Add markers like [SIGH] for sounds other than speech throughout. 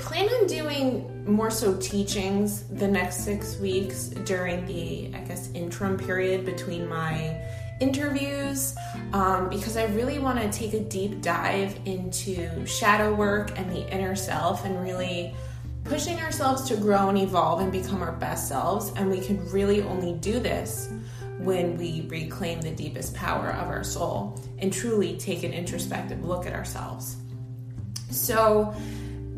plan on doing more so teachings the next six weeks during the, I guess, interim period between my interviews um, because I really want to take a deep dive into shadow work and the inner self and really pushing ourselves to grow and evolve and become our best selves. And we can really only do this when we reclaim the deepest power of our soul and truly take an introspective look at ourselves. So,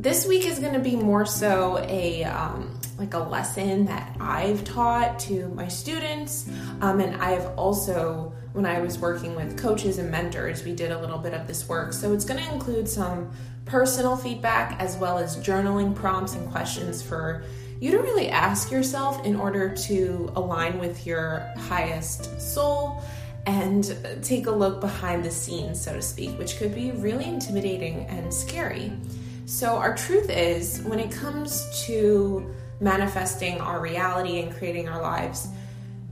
this week is going to be more so a um, like a lesson that I've taught to my students, um, and I've also when I was working with coaches and mentors, we did a little bit of this work. So it's going to include some personal feedback as well as journaling prompts and questions for you to really ask yourself in order to align with your highest soul and take a look behind the scenes, so to speak, which could be really intimidating and scary. So, our truth is when it comes to manifesting our reality and creating our lives,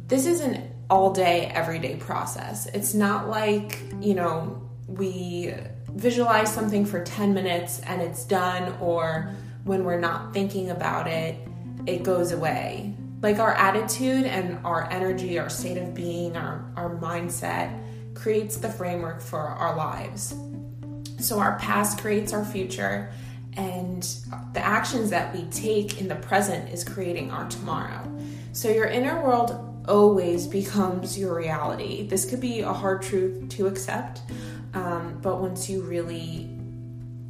this is an all day, everyday process. It's not like, you know, we visualize something for 10 minutes and it's done, or when we're not thinking about it, it goes away. Like our attitude and our energy, our state of being, our, our mindset creates the framework for our lives. So our past creates our future, and the actions that we take in the present is creating our tomorrow. So your inner world always becomes your reality. This could be a hard truth to accept, um, but once you really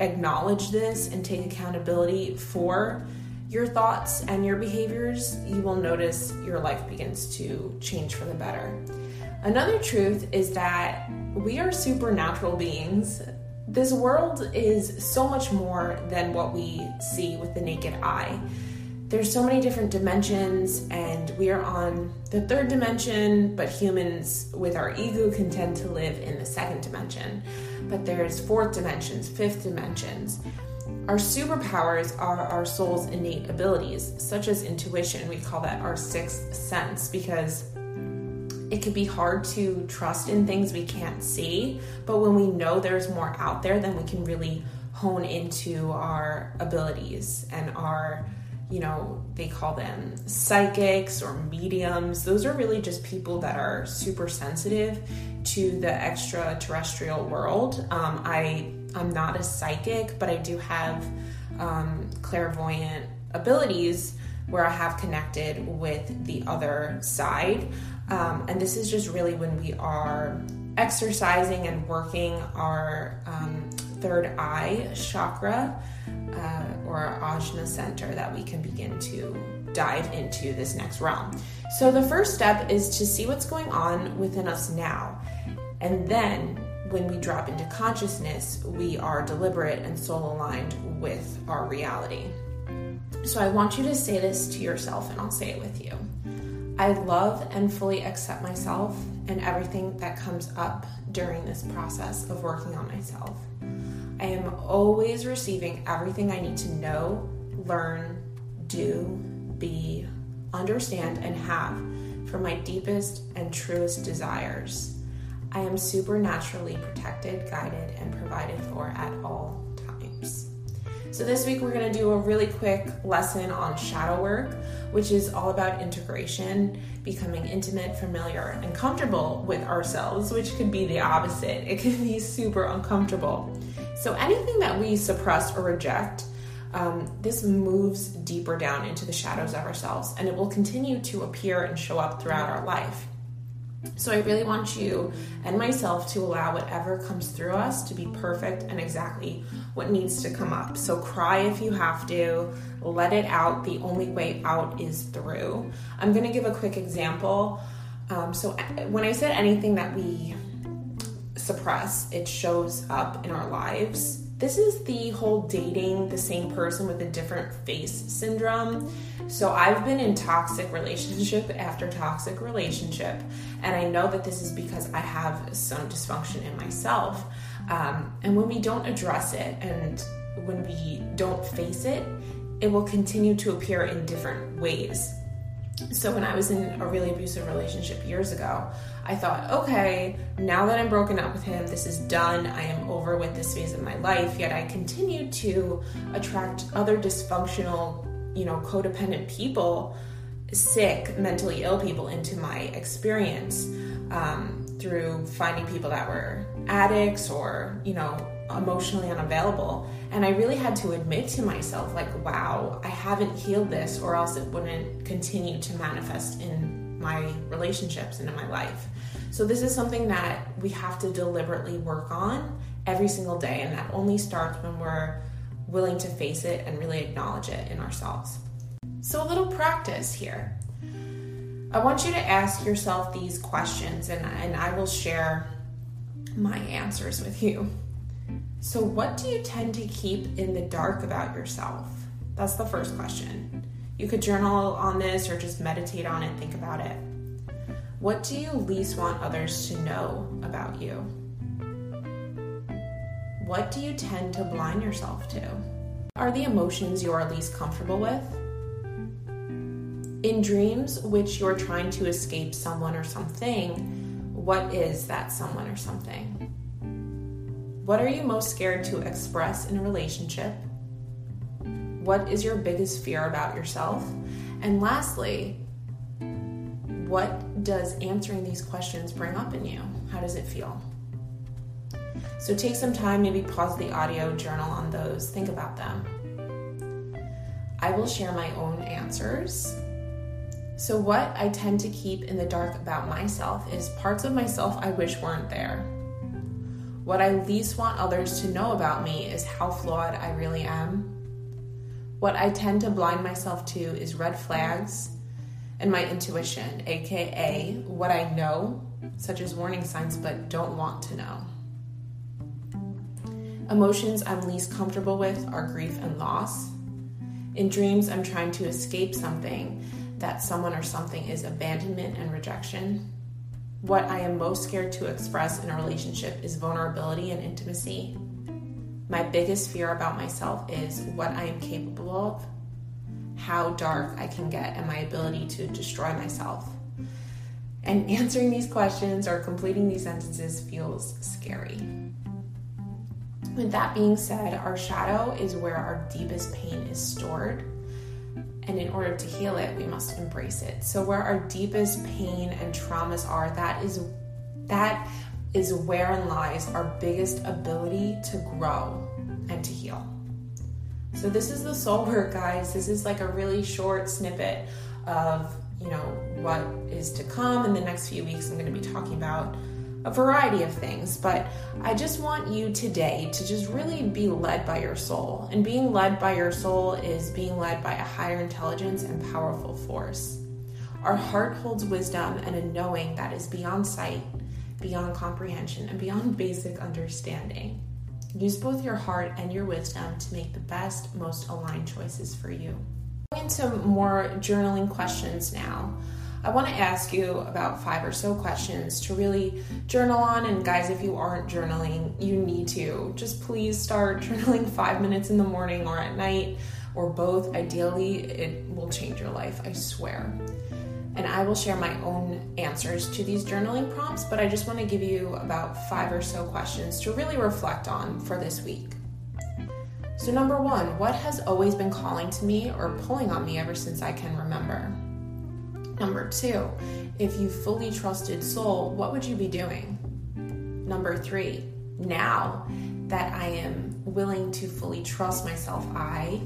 acknowledge this and take accountability for your thoughts and your behaviors, you will notice your life begins to change for the better. Another truth is that we are supernatural beings. This world is so much more than what we see with the naked eye. There's so many different dimensions and we are on the third dimension but humans with our ego can tend to live in the second dimension. But there's fourth dimensions fifth dimensions. Our superpowers are our soul's innate abilities such as intuition. We call that our sixth sense because it can be hard to trust in things we can't see but when we know there's more out there then we can really hone into our abilities and our you know, they call them psychics or mediums. Those are really just people that are super sensitive to the extraterrestrial world. Um, I I'm not a psychic, but I do have um, clairvoyant abilities where I have connected with the other side. Um, and this is just really when we are exercising and working our um, third eye chakra uh, or ajna center that we can begin to dive into this next realm. So, the first step is to see what's going on within us now. And then, when we drop into consciousness, we are deliberate and soul aligned with our reality. So, I want you to say this to yourself, and I'll say it with you. I love and fully accept myself and everything that comes up during this process of working on myself. I am always receiving everything I need to know, learn, do, be, understand, and have for my deepest and truest desires. I am supernaturally protected, guided, and provided for at all. So, this week we're going to do a really quick lesson on shadow work, which is all about integration, becoming intimate, familiar, and comfortable with ourselves, which could be the opposite. It can be super uncomfortable. So anything that we suppress or reject, um, this moves deeper down into the shadows of ourselves and it will continue to appear and show up throughout our life. So I really want you and myself to allow whatever comes through us to be perfect and exactly what needs to come up. So cry if you have to, let it out. The only way out is through. I'm going to give a quick example. Um, so when I said anything that we suppress, it shows up in our lives. This is the whole dating the same person with a different face syndrome. So I've been in toxic relationship after toxic relationship, and I know that this is because I have some dysfunction in myself. Um, and when we don't address it and when we don't face it, it will continue to appear in different ways. So when I was in a really abusive relationship years ago, I thought, okay, now that I'm broken up with him, this is done. I am over with this phase of my life. Yet I continued to attract other dysfunctional, you know, codependent people, sick, mentally ill people into my experience um, through finding people that were addicts or, you know, emotionally unavailable. And I really had to admit to myself, like, wow, I haven't healed this, or else it wouldn't continue to manifest in my relationships and in my life. So, this is something that we have to deliberately work on every single day, and that only starts when we're willing to face it and really acknowledge it in ourselves. So, a little practice here. I want you to ask yourself these questions, and, and I will share my answers with you. So, what do you tend to keep in the dark about yourself? That's the first question. You could journal on this or just meditate on it, think about it. What do you least want others to know about you? What do you tend to blind yourself to? Are the emotions you are least comfortable with? In dreams, which you're trying to escape someone or something, what is that someone or something? What are you most scared to express in a relationship? What is your biggest fear about yourself? And lastly, what does answering these questions bring up in you? How does it feel? So take some time, maybe pause the audio, journal on those, think about them. I will share my own answers. So, what I tend to keep in the dark about myself is parts of myself I wish weren't there. What I least want others to know about me is how flawed I really am. What I tend to blind myself to is red flags and my intuition, aka what I know, such as warning signs, but don't want to know. Emotions I'm least comfortable with are grief and loss. In dreams, I'm trying to escape something that someone or something is abandonment and rejection. What I am most scared to express in a relationship is vulnerability and intimacy. My biggest fear about myself is what I am capable of, how dark I can get, and my ability to destroy myself. And [LAUGHS] answering these questions or completing these sentences feels scary. With that being said, our shadow is where our deepest pain is stored and in order to heal it, we must embrace it. So where our deepest pain and traumas are, that is that is wherein lies our biggest ability to grow and to heal. So this is the soul work, guys. This is like a really short snippet of, you know, what is to come in the next few weeks. I'm going to be talking about a variety of things, but I just want you today to just really be led by your soul. And being led by your soul is being led by a higher intelligence and powerful force. Our heart holds wisdom and a knowing that is beyond sight, beyond comprehension, and beyond basic understanding. Use both your heart and your wisdom to make the best, most aligned choices for you. Going into more journaling questions now. I want to ask you about five or so questions to really journal on. And guys, if you aren't journaling, you need to. Just please start [LAUGHS] journaling five minutes in the morning or at night or both. Ideally, it will change your life, I swear. And I will share my own answers to these journaling prompts, but I just want to give you about five or so questions to really reflect on for this week. So, number one, what has always been calling to me or pulling on me ever since I can remember? Number two, if you fully trusted soul, what would you be doing? Number three, now that I am willing to fully trust myself, I.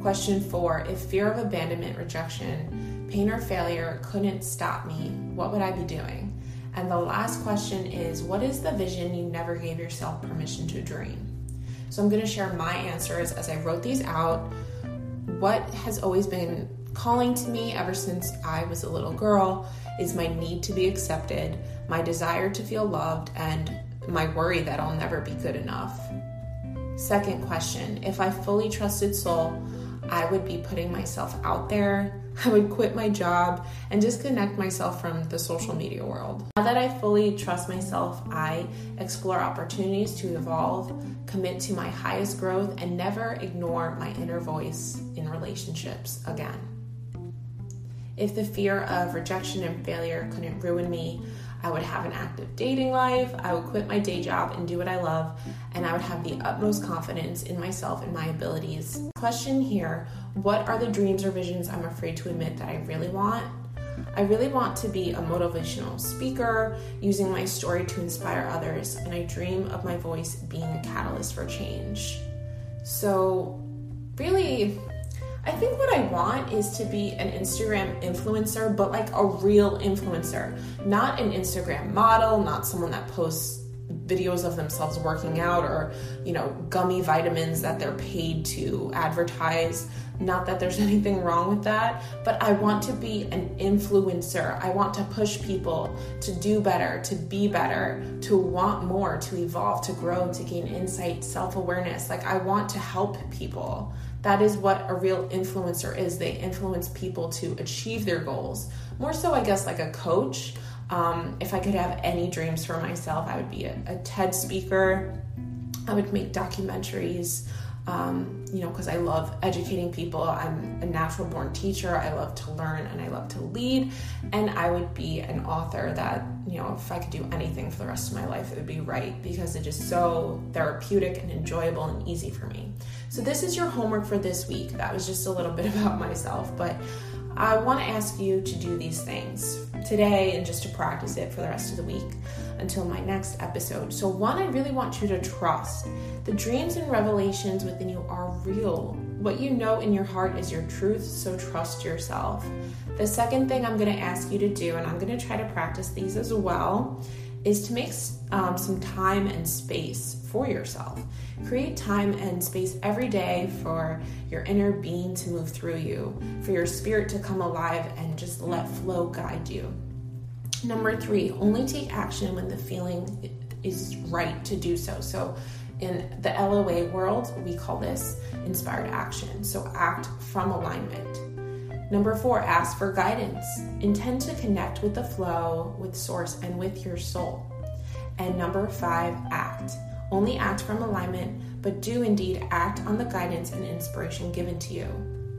Question four, if fear of abandonment, rejection, pain, or failure couldn't stop me, what would I be doing? And the last question is, what is the vision you never gave yourself permission to dream? So I'm going to share my answers as I wrote these out. What has always been calling to me ever since I was a little girl is my need to be accepted, my desire to feel loved, and my worry that I'll never be good enough. Second question If I fully trusted soul, I would be putting myself out there. [LAUGHS] I would quit my job and disconnect myself from the social media world. Now that I fully trust myself, I explore opportunities to evolve, commit to my highest growth, and never ignore my inner voice in relationships again. If the fear of rejection and failure couldn't ruin me, I would have an active dating life, I would quit my day job and do what I love, and I would have the utmost confidence in myself and my abilities. Question here What are the dreams or visions I'm afraid to admit that I really want? I really want to be a motivational speaker, using my story to inspire others, and I dream of my voice being a catalyst for change. So, really, I think what I want is to be an Instagram influencer, but like a real influencer, not an Instagram model, not someone that posts videos of themselves working out or, you know, gummy vitamins that they're paid to advertise. Not that there's [LAUGHS] anything wrong with that, but I want to be an influencer. I want to push people to do better, to be better, to want more, to evolve, to grow, to gain insight, self awareness. Like, I want to help people that is what a real influencer is. They influence people to achieve their goals. More so, I guess, like a coach. Um, if I could have any dreams for myself, I would be a, a TED speaker. I would make documentaries um, you know, because I love educating people. I'm a natural born teacher. I love to learn and I love to lead. And I would be an author that, you know, if I could do anything for the rest of my life, it would be write because it is so therapeutic and enjoyable and easy for me. So, this is your homework for this week. That was just a little bit [LAUGHS] about myself, but I want to ask you to do these things today and just to practice it for the rest of the week until my next episode. So, one, I really want you to trust the dreams and revelations within you are real. What you know in your heart is your truth, so trust yourself. The second thing I'm going to ask you to do, and I'm going to try to practice these as well, is to make um, some time and space for yourself. Create time and space every day for your inner being to move through you, for your spirit to come alive and just let flow guide you. Number three, only take action when the feeling is right to do so. So, in the LOA world, we call this inspired action. So, act from alignment. Number four, ask for guidance. Intend to connect with the flow, with source, and with your soul. And number five, act. Only act from alignment, but do indeed act on the guidance and inspiration given to you.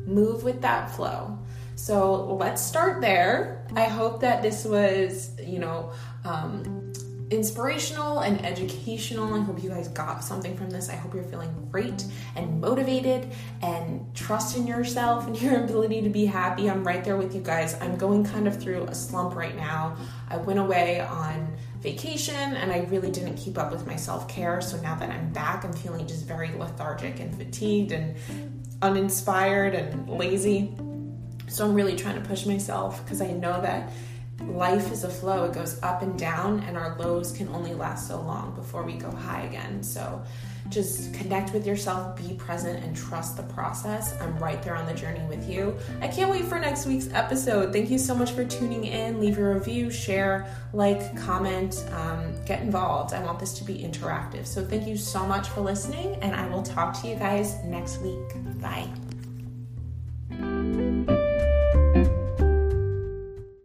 Move with that flow. So let's start there. I hope that this was, you know, um, inspirational and educational. I hope you guys got something from this. I hope you're feeling great and motivated and trust in yourself and [LAUGHS] your ability to be happy. I'm right there with you guys. I'm going kind of through a slump right now. I went away on vacation and I really didn't keep up with my self care. So now that I'm back, I'm feeling just very lethargic and fatigued and uninspired and lazy. So I'm really trying to push myself because I know that life is a flow. It goes up and down, and our lows can only last so long before we go high again. So just connect with yourself, be present, and trust the process. I'm right there on the journey with you. I can't wait for next week's episode. Thank you so much for tuning in. Leave a review, share, like, comment, um, get involved. I want this to be interactive. So thank you so much for listening, and I will talk to you guys next week. Bye.